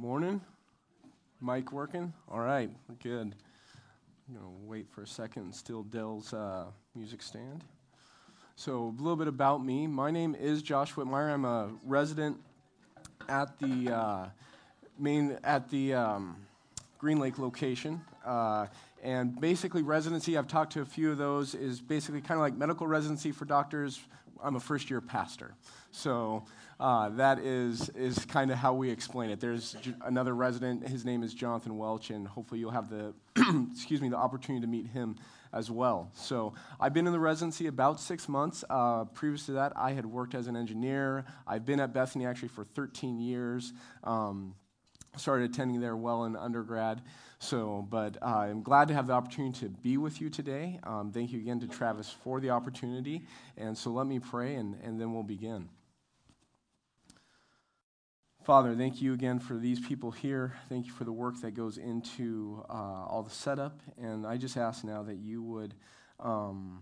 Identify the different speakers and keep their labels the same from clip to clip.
Speaker 1: Morning. Mic working? All right, we're good. I'm going to wait for a second and steal Dell's uh, music stand. So, a little bit about me. My name is Josh Whitmire. I'm a resident at the uh, main at the um, Green Lake location. Uh, and basically, residency, I've talked to a few of those, is basically kind of like medical residency for doctors. I'm a first year pastor. So, uh, that is, is kind of how we explain it. There's j- another resident, his name is Jonathan Welch, and hopefully you'll have the, excuse me, the opportunity to meet him as well. So I've been in the residency about six months. Uh, previous to that, I had worked as an engineer. I've been at Bethany actually for 13 years. Um, started attending there well in undergrad. So, but uh, I'm glad to have the opportunity to be with you today. Um, thank you again to Travis for the opportunity. And so let me pray and, and then we'll begin. Father, thank you again for these people here. Thank you for the work that goes into uh, all the setup. And I just ask now that you would um,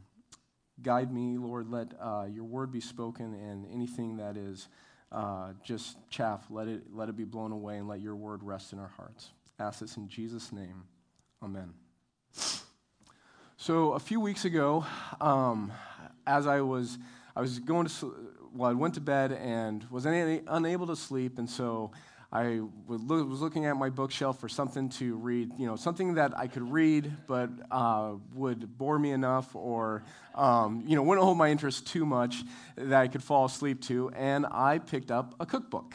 Speaker 1: guide me, Lord. Let uh, your word be spoken, and anything that is uh, just chaff, let it, let it be blown away, and let your word rest in our hearts. ask this in Jesus' name. Amen. So, a few weeks ago, um, as I was, I was going to well, I went to bed and was unable to sleep, and so I was looking at my bookshelf for something to read, you know, something that I could read but uh, would bore me enough or, um, you know, wouldn't hold my interest too much that I could fall asleep to, and I picked up a cookbook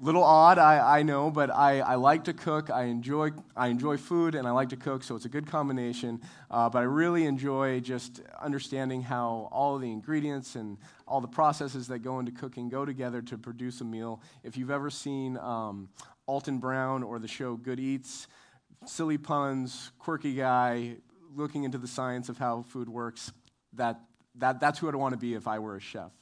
Speaker 1: little odd, I, I know, but I, I like to cook. I enjoy, I enjoy food and I like to cook, so it's a good combination. Uh, but I really enjoy just understanding how all the ingredients and all the processes that go into cooking go together to produce a meal. If you've ever seen um, Alton Brown or the show Good Eats, silly puns, quirky guy, looking into the science of how food works, that, that, that's who I'd want to be if I were a chef.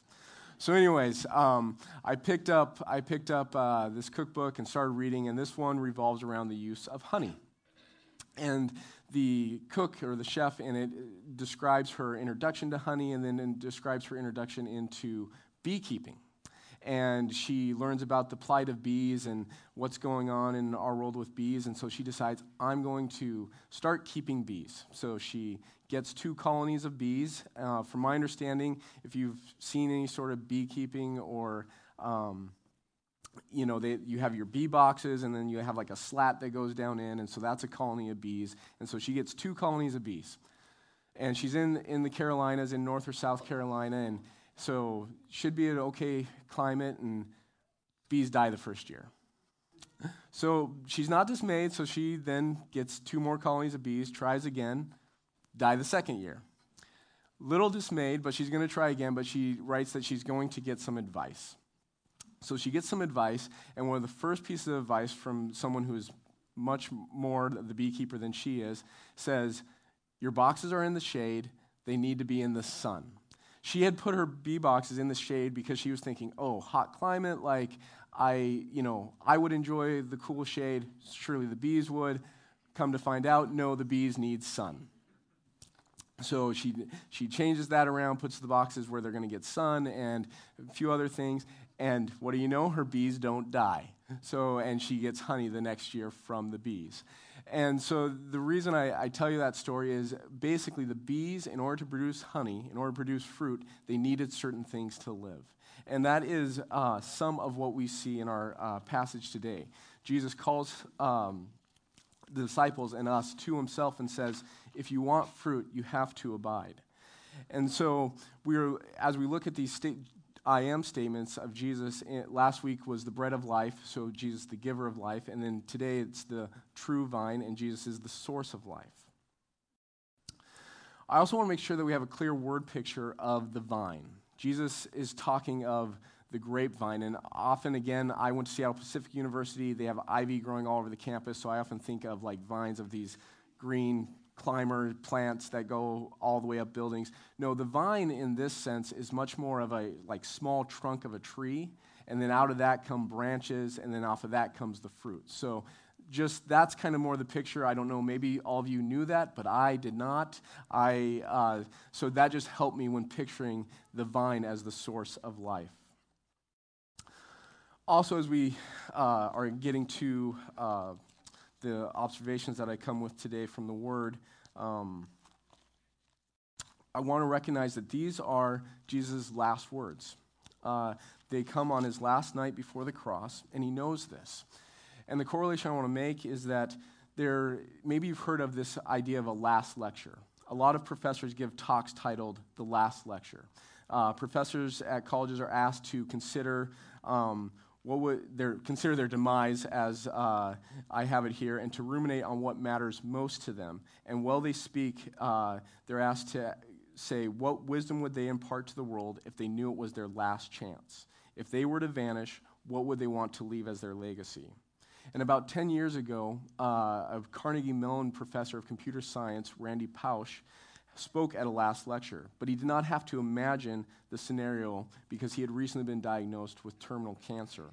Speaker 1: So, anyways, um, I picked up I picked up uh, this cookbook and started reading, and this one revolves around the use of honey. And the cook or the chef in it describes her introduction to honey, and then describes her introduction into beekeeping. And she learns about the plight of bees and what's going on in our world with bees. And so she decides, I'm going to start keeping bees. So she gets two colonies of bees. Uh, from my understanding, if you've seen any sort of beekeeping or um, you know, they, you have your bee boxes, and then you have like a slat that goes down in, and so that's a colony of bees. And so she gets two colonies of bees. And she's in, in the Carolinas, in North or South Carolina, and so should be an okay climate, and bees die the first year. So she's not dismayed, so she then gets two more colonies of bees, tries again, die the second year. Little dismayed, but she's going to try again, but she writes that she's going to get some advice. So she gets some advice, and one of the first pieces of advice from someone who is much more the beekeeper than she is says, Your boxes are in the shade, they need to be in the sun. She had put her bee boxes in the shade because she was thinking, oh, hot climate, like I, you know, I would enjoy the cool shade, surely the bees would. Come to find out, no, the bees need sun. So she, she changes that around, puts the boxes where they're going to get sun and a few other things. And what do you know? Her bees don't die. So, and she gets honey the next year from the bees. And so the reason I, I, tell you that story is basically the bees, in order to produce honey, in order to produce fruit, they needed certain things to live. And that is uh, some of what we see in our uh, passage today. Jesus calls um, the disciples and us to himself and says, if you want fruit, you have to abide. And so, we're, as we look at these sta- I am statements of Jesus, eh, last week was the bread of life, so Jesus, the giver of life. And then today it's the true vine, and Jesus is the source of life. I also want to make sure that we have a clear word picture of the vine. Jesus is talking of the grapevine. And often, again, I went to Seattle Pacific University. They have ivy growing all over the campus, so I often think of like vines of these green climber plants that go all the way up buildings. No, the vine in this sense is much more of a like small trunk of a tree, and then out of that come branches, and then off of that comes the fruit. So just that's kind of more the picture. I don't know, maybe all of you knew that, but I did not. I uh, so that just helped me when picturing the vine as the source of life. Also, as we uh, are getting to uh, the observations that I come with today from the Word, um, I want to recognize that these are Jesus' last words. Uh, they come on his last night before the cross, and he knows this. And the correlation I want to make is that there, maybe you've heard of this idea of a last lecture. A lot of professors give talks titled The Last Lecture. Uh, professors at colleges are asked to consider um, what would their, consider their demise as uh, I have it here, and to ruminate on what matters most to them. And while they speak, uh, they're asked to say, what wisdom would they impart to the world if they knew it was their last chance? If they were to vanish, what would they want to leave as their legacy? And about 10 years ago, uh, a Carnegie Mellon professor of computer science, Randy Pausch, spoke at a last lecture, but he did not have to imagine the scenario because he had recently been diagnosed with terminal cancer.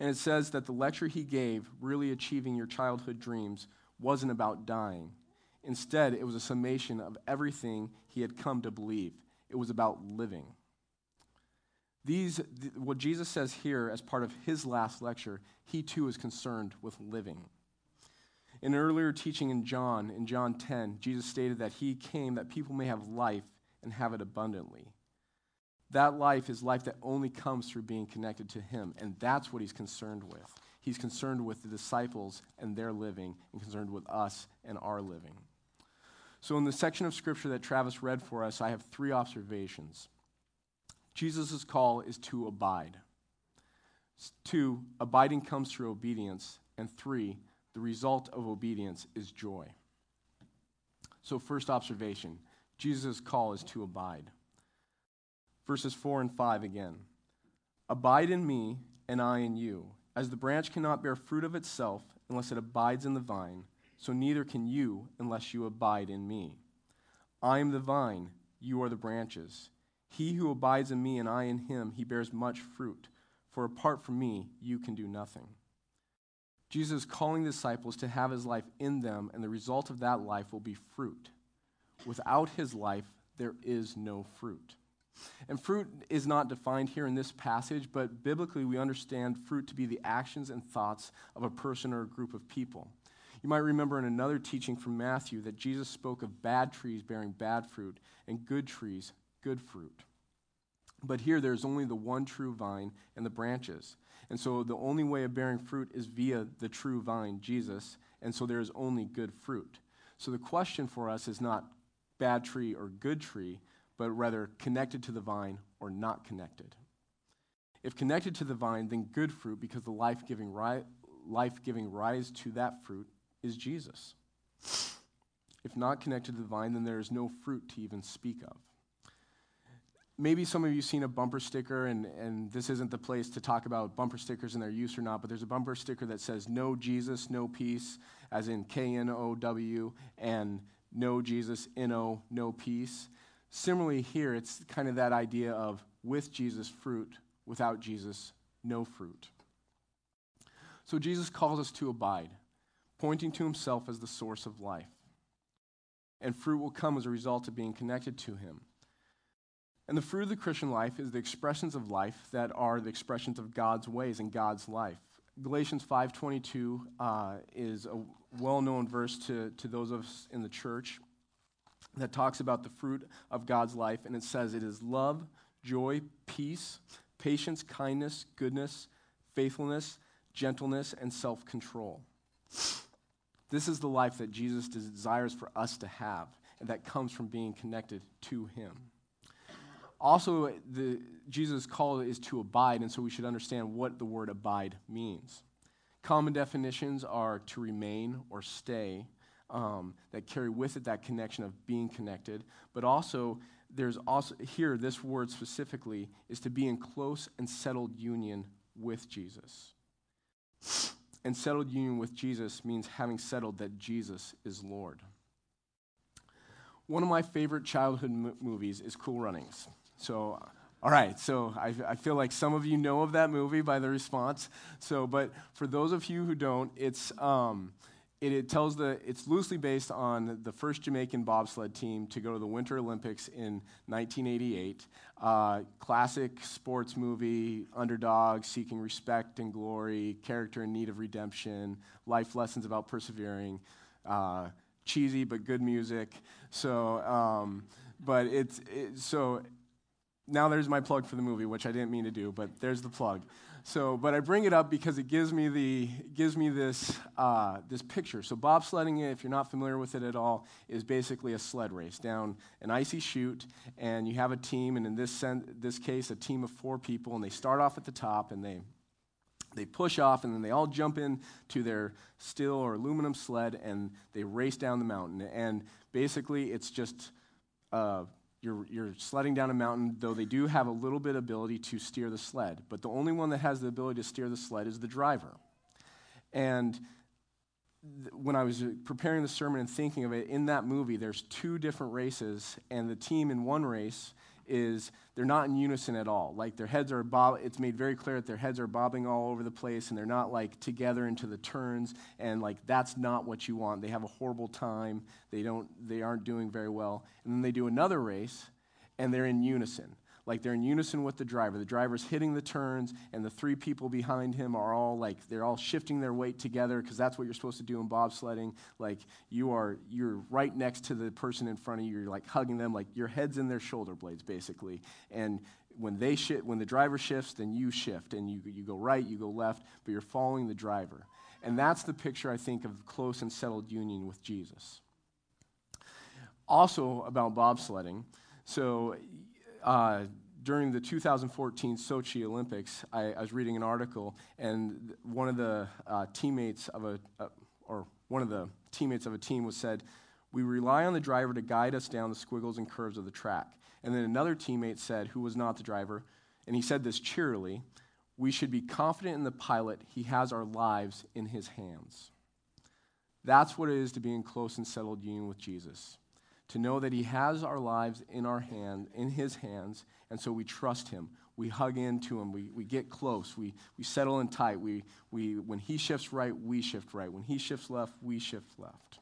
Speaker 1: And it says that the lecture he gave, Really Achieving Your Childhood Dreams, wasn't about dying. Instead, it was a summation of everything he had come to believe. It was about living. These, th- what Jesus says here as part of his last lecture, he too is concerned with living. In an earlier teaching in John, in John 10, Jesus stated that he came that people may have life and have it abundantly. That life is life that only comes through being connected to him, and that's what he's concerned with. He's concerned with the disciples and their living, and concerned with us and our living. So, in the section of scripture that Travis read for us, I have three observations. Jesus' call is to abide. Two, abiding comes through obedience. And three, the result of obedience is joy. So, first observation Jesus' call is to abide. Verses 4 and 5 again. Abide in me, and I in you. As the branch cannot bear fruit of itself unless it abides in the vine, so neither can you unless you abide in me. I am the vine, you are the branches. He who abides in me and I in him, he bears much fruit, for apart from me, you can do nothing. Jesus is calling disciples to have his life in them, and the result of that life will be fruit. Without his life, there is no fruit. And fruit is not defined here in this passage, but biblically we understand fruit to be the actions and thoughts of a person or a group of people. You might remember in another teaching from Matthew that Jesus spoke of bad trees bearing bad fruit and good trees good fruit. But here there's only the one true vine and the branches. And so the only way of bearing fruit is via the true vine, Jesus. And so there is only good fruit. So the question for us is not bad tree or good tree, but rather connected to the vine or not connected. If connected to the vine, then good fruit, because the life giving ri- life-giving rise to that fruit is Jesus. If not connected to the vine, then there is no fruit to even speak of maybe some of you seen a bumper sticker, and, and this isn't the place to talk about bumper stickers and their use or not, but there's a bumper sticker that says no Jesus, no peace, as in K N O W, and no Jesus, N O, no peace. Similarly, here, it's kind of that idea of with Jesus, fruit, without Jesus, no fruit. So Jesus calls us to abide, pointing to himself as the source of life. And fruit will come as a result of being connected to him. And the fruit of the Christian life is the expressions of life that are the expressions of God's ways and God's life. Galatians 5.22 uh, is a well-known verse to, to those of us in the church that talks about the fruit of God's life, and it says it is love, joy, peace, patience, kindness, goodness, faithfulness, gentleness, and self-control. This is the life that Jesus desires for us to have, and that comes from being connected to him. Also, the, Jesus' call is to abide, and so we should understand what the word abide means. Common definitions are to remain or stay, um, that carry with it that connection of being connected. But also, there's also here, this word specifically is to be in close and settled union with Jesus. And settled union with Jesus means having settled that Jesus is Lord. One of my favorite childhood m- movies is Cool Runnings. So, all right, so I, I, feel like some of you know of that movie by the response. So, but for those of you who don't, it's, um, it, it, tells the it's loosely based on the first Jamaican bobsled team to go to the Winter Olympics in 1988. Uh, classic sports movie, underdog seeking respect and glory, character in need of redemption, life lessons about persevering. Uh, cheesy but good music. So, um, but it's it, so now there's my plug for the movie, which I didn't mean to do, but there's the plug. So, but I bring it up because it gives me the gives me this uh, this picture. So, bobsledding, if you're not familiar with it at all, is basically a sled race down an icy chute, and you have a team, and in this sen- this case, a team of four people, and they start off at the top, and they they push off, and then they all jump into their steel or aluminum sled, and they race down the mountain. And basically, it's just uh, you're, you're sledding down a mountain, though they do have a little bit ability to steer the sled. But the only one that has the ability to steer the sled is the driver. And th- when I was uh, preparing the sermon and thinking of it, in that movie, there's two different races, and the team in one race is they're not in unison at all. Like their heads are bob it's made very clear that their heads are bobbing all over the place and they're not like together into the turns and like that's not what you want. They have a horrible time. They don't they aren't doing very well. And then they do another race and they're in unison like they're in unison with the driver. The driver's hitting the turns, and the three people behind him are all like they're all shifting their weight together because that's what you're supposed to do in bobsledding. Like you are you're right next to the person in front of you. You're like hugging them, like your head's in their shoulder blades basically. And when they shift, when the driver shifts, then you shift, and you you go right, you go left, but you're following the driver. And that's the picture I think of close and settled union with Jesus. Also about bobsledding. So uh, during the 2014 Sochi Olympics, I, I, was reading an article, and one of the uh, teammates of a, uh, or one of the teammates of a team was said, "We rely on the driver to guide us down the squiggles and curves of the track." And then another teammate said, who was not the driver, and he said this cheerily, "We should be confident in the pilot. He has our lives in his hands." That's what it is to be in close and settled union with Jesus to know that He has our lives in our hand, in His hands, and so we trust Him. We hug into Him. We, we get close. We, we settle in tight. We, we, when He shifts right, we shift right. When He shifts left, we shift left.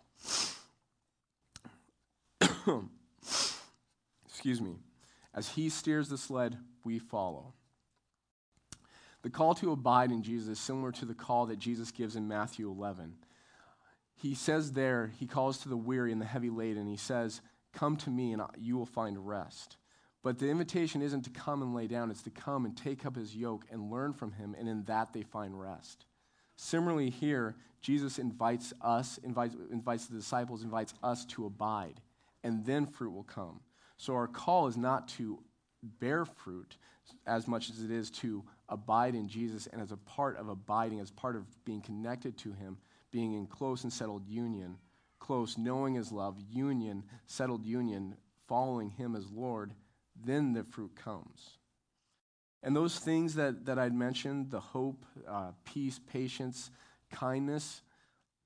Speaker 1: Excuse me. As He steers the sled, we follow. The call to abide in Jesus is similar to the call that Jesus gives in Matthew 11 he says there, he calls to the weary and the heavy laden. He says, Come to me and you will find rest. But the invitation isn't to come and lay down, it's to come and take up his yoke and learn from him, and in that they find rest. Similarly, here, Jesus invites us, invites, invites the disciples, invites us to abide, and then fruit will come. So our call is not to bear fruit as much as it is to abide in Jesus, and as a part of abiding, as part of being connected to him, being in close and settled union, close, knowing his love, union, settled union, following him as Lord, then the fruit comes. And those things that, that I'd mentioned the hope, uh, peace, patience, kindness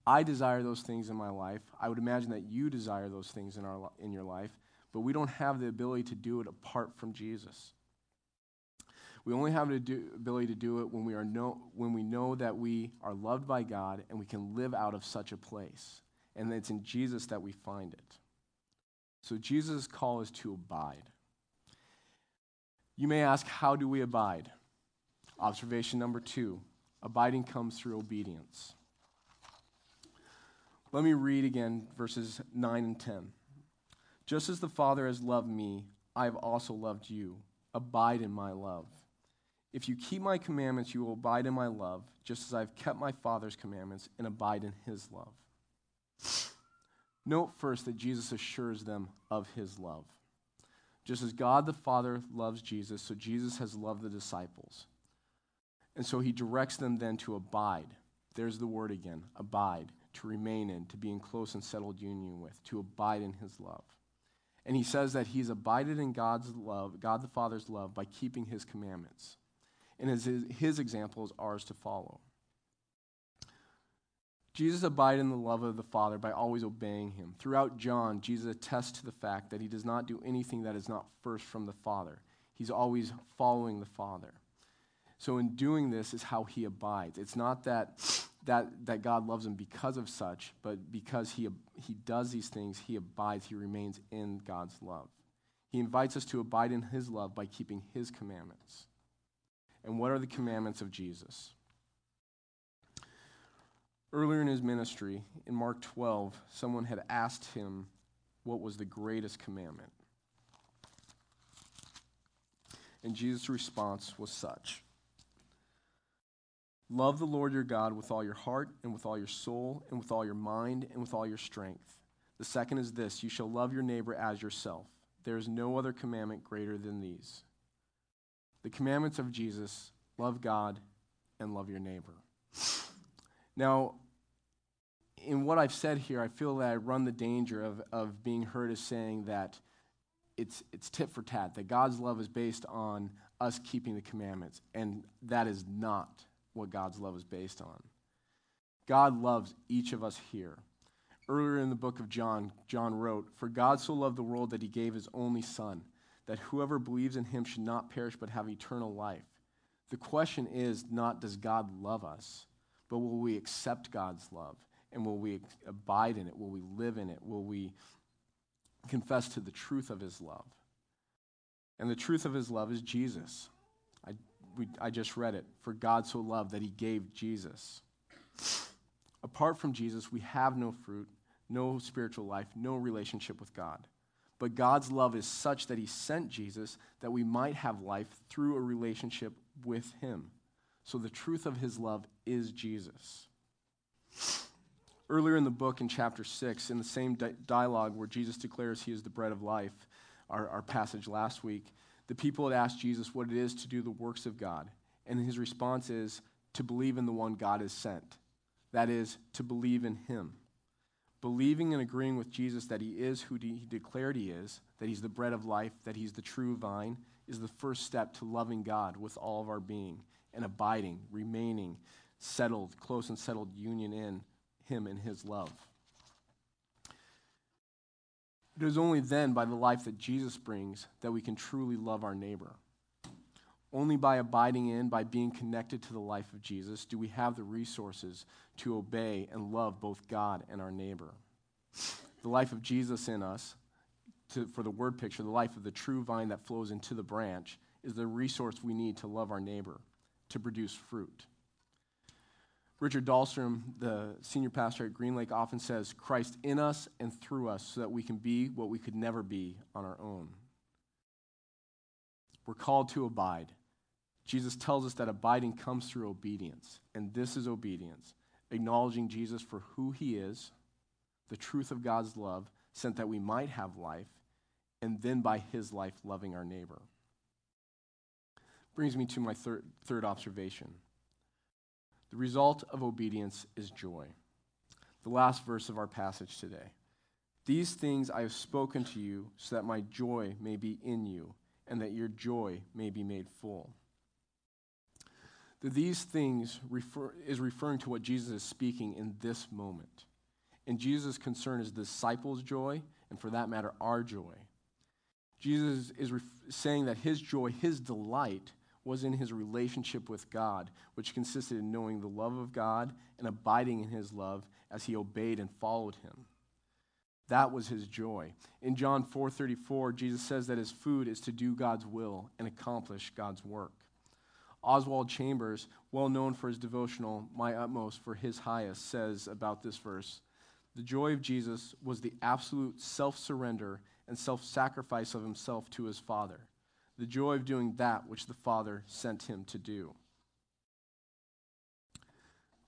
Speaker 1: I desire those things in my life. I would imagine that you desire those things in, our, in your life, but we don't have the ability to do it apart from Jesus. We only have the ability to do it when we, are know, when we know that we are loved by God and we can live out of such a place. And it's in Jesus that we find it. So Jesus' call is to abide. You may ask, how do we abide? Observation number two abiding comes through obedience. Let me read again verses 9 and 10. Just as the Father has loved me, I have also loved you. Abide in my love. If you keep my commandments, you will abide in my love, just as I've kept my Father's commandments and abide in his love. Note first that Jesus assures them of his love. Just as God the Father loves Jesus, so Jesus has loved the disciples. And so he directs them then to abide. There's the word again abide, to remain in, to be in close and settled union with, to abide in his love. And he says that he's abided in God's love, God the Father's love, by keeping his commandments and his, his example is ours to follow. Jesus abided in the love of the Father by always obeying him. Throughout John, Jesus attests to the fact that he does not do anything that is not first from the Father. He's always following the Father. So, in doing this, is how he abides. It's not that that, that God loves him because of such, but because he, he does these things, he abides, he remains in God's love. He invites us to abide in his love by keeping his commandments. And what are the commandments of Jesus? Earlier in his ministry, in Mark 12, someone had asked him what was the greatest commandment. And Jesus' response was such Love the Lord your God with all your heart, and with all your soul, and with all your mind, and with all your strength. The second is this you shall love your neighbor as yourself. There is no other commandment greater than these. The commandments of Jesus love God and love your neighbor. Now, in what I've said here, I feel that I run the danger of, of being heard as saying that it's, it's tit for tat, that God's love is based on us keeping the commandments. And that is not what God's love is based on. God loves each of us here. Earlier in the book of John, John wrote, For God so loved the world that he gave his only Son, that whoever believes in him should not perish but have eternal life. The question is not, does God love us, but will we accept God's love? And will we abide in it? Will we live in it? Will we confess to the truth of his love? And the truth of his love is Jesus. I, we, I just read it. For God so loved that he gave Jesus. Apart from Jesus, we have no fruit, no spiritual life, no relationship with God. But God's love is such that he sent Jesus that we might have life through a relationship with him. So the truth of his love is Jesus. Earlier in the book, in chapter 6, in the same di- dialogue where Jesus declares he is the bread of life, our, our passage last week, the people had asked Jesus what it is to do the works of God. And his response is to believe in the one God has sent. That is, to believe in him. Believing and agreeing with Jesus that he is who he declared he is, that he's the bread of life, that he's the true vine, is the first step to loving God with all of our being and abiding, remaining, settled, close and settled union in him and his love. It is only then, by the life that Jesus brings, that we can truly love our neighbor. Only by abiding in, by being connected to the life of Jesus, do we have the resources to obey and love both God and our neighbor. The life of Jesus in us, to, for the word picture, the life of the true vine that flows into the branch, is the resource we need to love our neighbor, to produce fruit. Richard Dahlstrom, the senior pastor at Green Lake, often says, Christ in us and through us so that we can be what we could never be on our own. We're called to abide. Jesus tells us that abiding comes through obedience, and this is obedience acknowledging Jesus for who he is, the truth of God's love, sent that we might have life, and then by his life, loving our neighbor. Brings me to my third, third observation. The result of obedience is joy. The last verse of our passage today. These things I have spoken to you so that my joy may be in you and that your joy may be made full. The these things refer, is referring to what Jesus is speaking in this moment. And Jesus' concern is disciples' joy, and for that matter, our joy. Jesus is ref- saying that his joy, his delight, was in his relationship with God, which consisted in knowing the love of God and abiding in his love as he obeyed and followed him. That was his joy. In John 4:34, Jesus says that his food is to do God's will and accomplish God's work. Oswald Chambers, well known for his devotional My Utmost for His Highest, says about this verse The joy of Jesus was the absolute self surrender and self sacrifice of himself to his Father the joy of doing that which the Father sent him to do.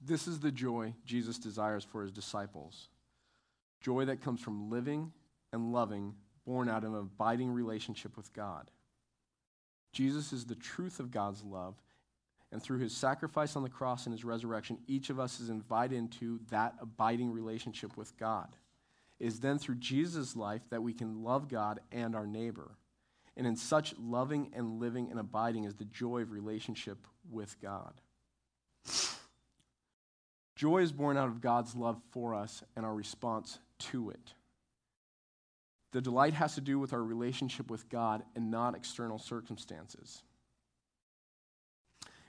Speaker 1: This is the joy Jesus desires for his disciples joy that comes from living and loving, born out of an abiding relationship with God. Jesus is the truth of God's love, and through his sacrifice on the cross and his resurrection, each of us is invited into that abiding relationship with God. It is then through Jesus' life that we can love God and our neighbor. And in such loving and living and abiding is the joy of relationship with God. Joy is born out of God's love for us and our response to it. The delight has to do with our relationship with God and not external circumstances.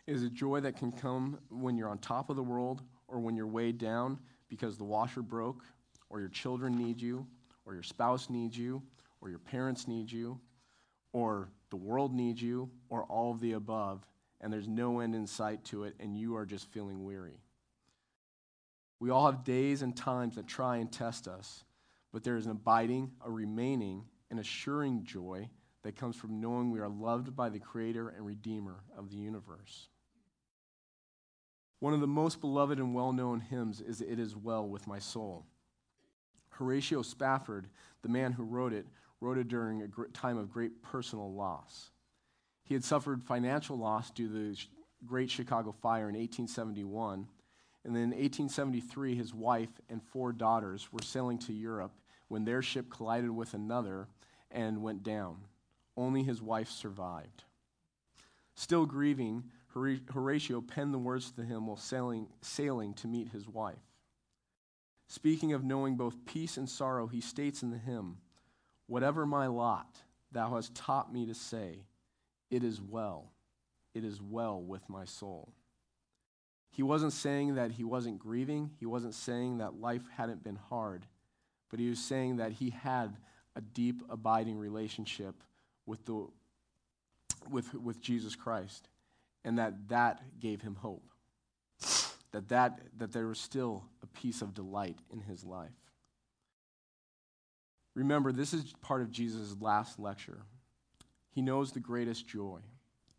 Speaker 1: Is a joy that can come when you're on top of the world or when you're weighed down because the washer broke, or your children need you, or your spouse needs you, or your parents need you, or the world needs you, or all of the above, and there's no end in sight to it, and you are just feeling weary. We all have days and times that try and test us, but there is an abiding, a remaining, an assuring joy that comes from knowing we are loved by the Creator and Redeemer of the universe. One of the most beloved and well known hymns is It Is Well With My Soul. Horatio Spafford, the man who wrote it, wrote it during a time of great personal loss. He had suffered financial loss due to the Great Chicago Fire in 1871. And then in 1873, his wife and four daughters were sailing to Europe when their ship collided with another and went down. Only his wife survived. Still grieving, Horatio penned the words to hymn while sailing, sailing to meet his wife. Speaking of knowing both peace and sorrow, he states in the hymn, Whatever my lot, thou hast taught me to say, It is well, it is well with my soul. He wasn't saying that he wasn't grieving, he wasn't saying that life hadn't been hard, but he was saying that he had a deep, abiding relationship with, the, with, with Jesus Christ, and that that gave him hope. That, that, that there was still a piece of delight in his life. Remember, this is part of Jesus' last lecture. He knows the greatest joy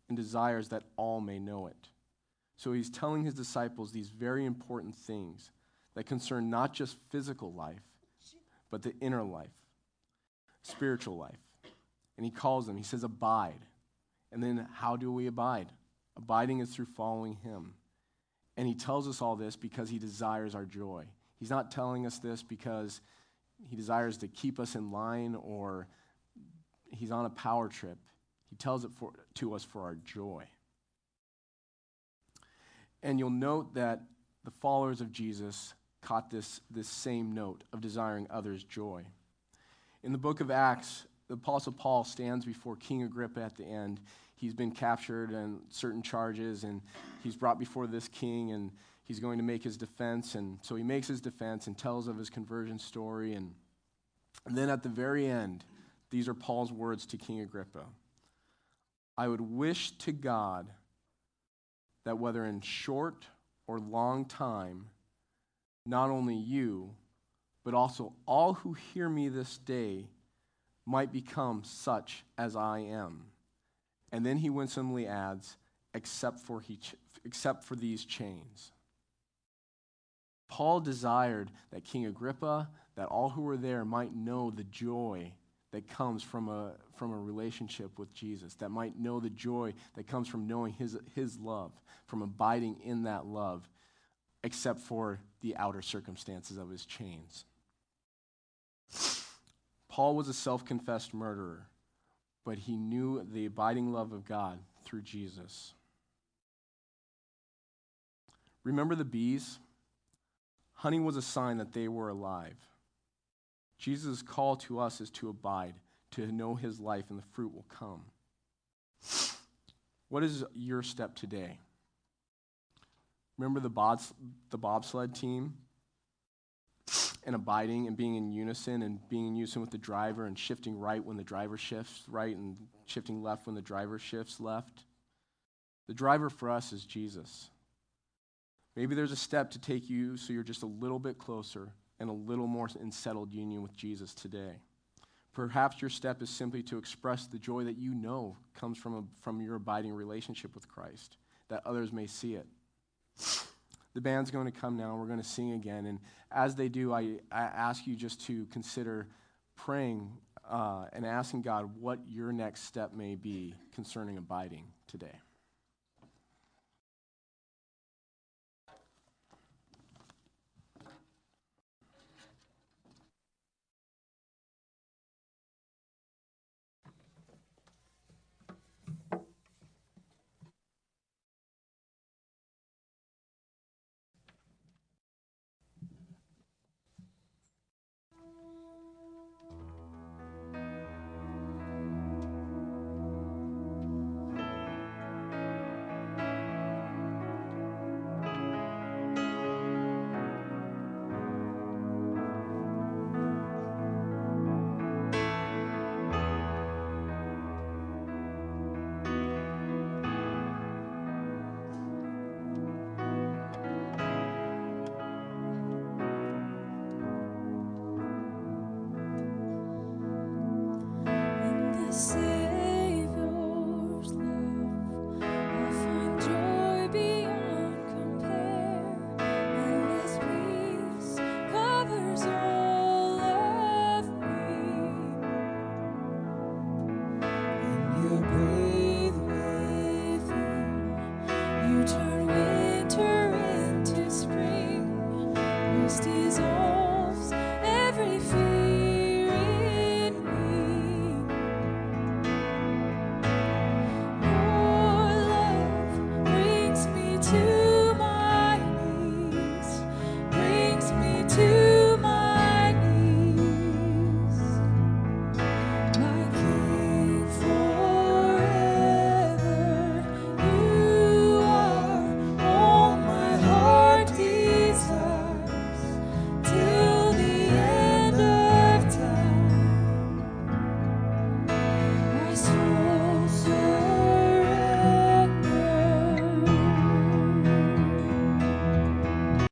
Speaker 1: and desires that all may know it. So he's telling his disciples these very important things that concern not just physical life, but the inner life, spiritual life. And he calls them, he says, abide. And then how do we abide? Abiding is through following him. And he tells us all this because he desires our joy. He's not telling us this because he desires to keep us in line or he's on a power trip. He tells it for, to us for our joy. And you'll note that the followers of Jesus caught this, this same note of desiring others' joy. In the book of Acts, the Apostle Paul stands before King Agrippa at the end. He's been captured on certain charges, and he's brought before this king, and he's going to make his defense. And so he makes his defense and tells of his conversion story. And, and then at the very end, these are Paul's words to King Agrippa I would wish to God that whether in short or long time, not only you, but also all who hear me this day might become such as I am. And then he winsomely adds, except for, he ch- except for these chains. Paul desired that King Agrippa, that all who were there might know the joy that comes from a, from a relationship with Jesus, that might know the joy that comes from knowing his, his love, from abiding in that love, except for the outer circumstances of his chains. Paul was a self confessed murderer, but he knew the abiding love of God through Jesus. Remember the bees? Honey was a sign that they were alive. Jesus' call to us is to abide, to know his life, and the fruit will come. What is your step today? Remember the, the bobsled team? And abiding and being in unison and being in unison with the driver and shifting right when the driver shifts right and shifting left when the driver shifts left. The driver for us is Jesus. Maybe there's a step to take you so you're just a little bit closer and a little more in settled union with Jesus today. Perhaps your step is simply to express the joy that you know comes from, a, from your abiding relationship with Christ, that others may see it. The band's going to come now, and we're going to sing again. And as they do, I, I ask you just to consider praying uh, and asking God what your next step may be concerning abiding today.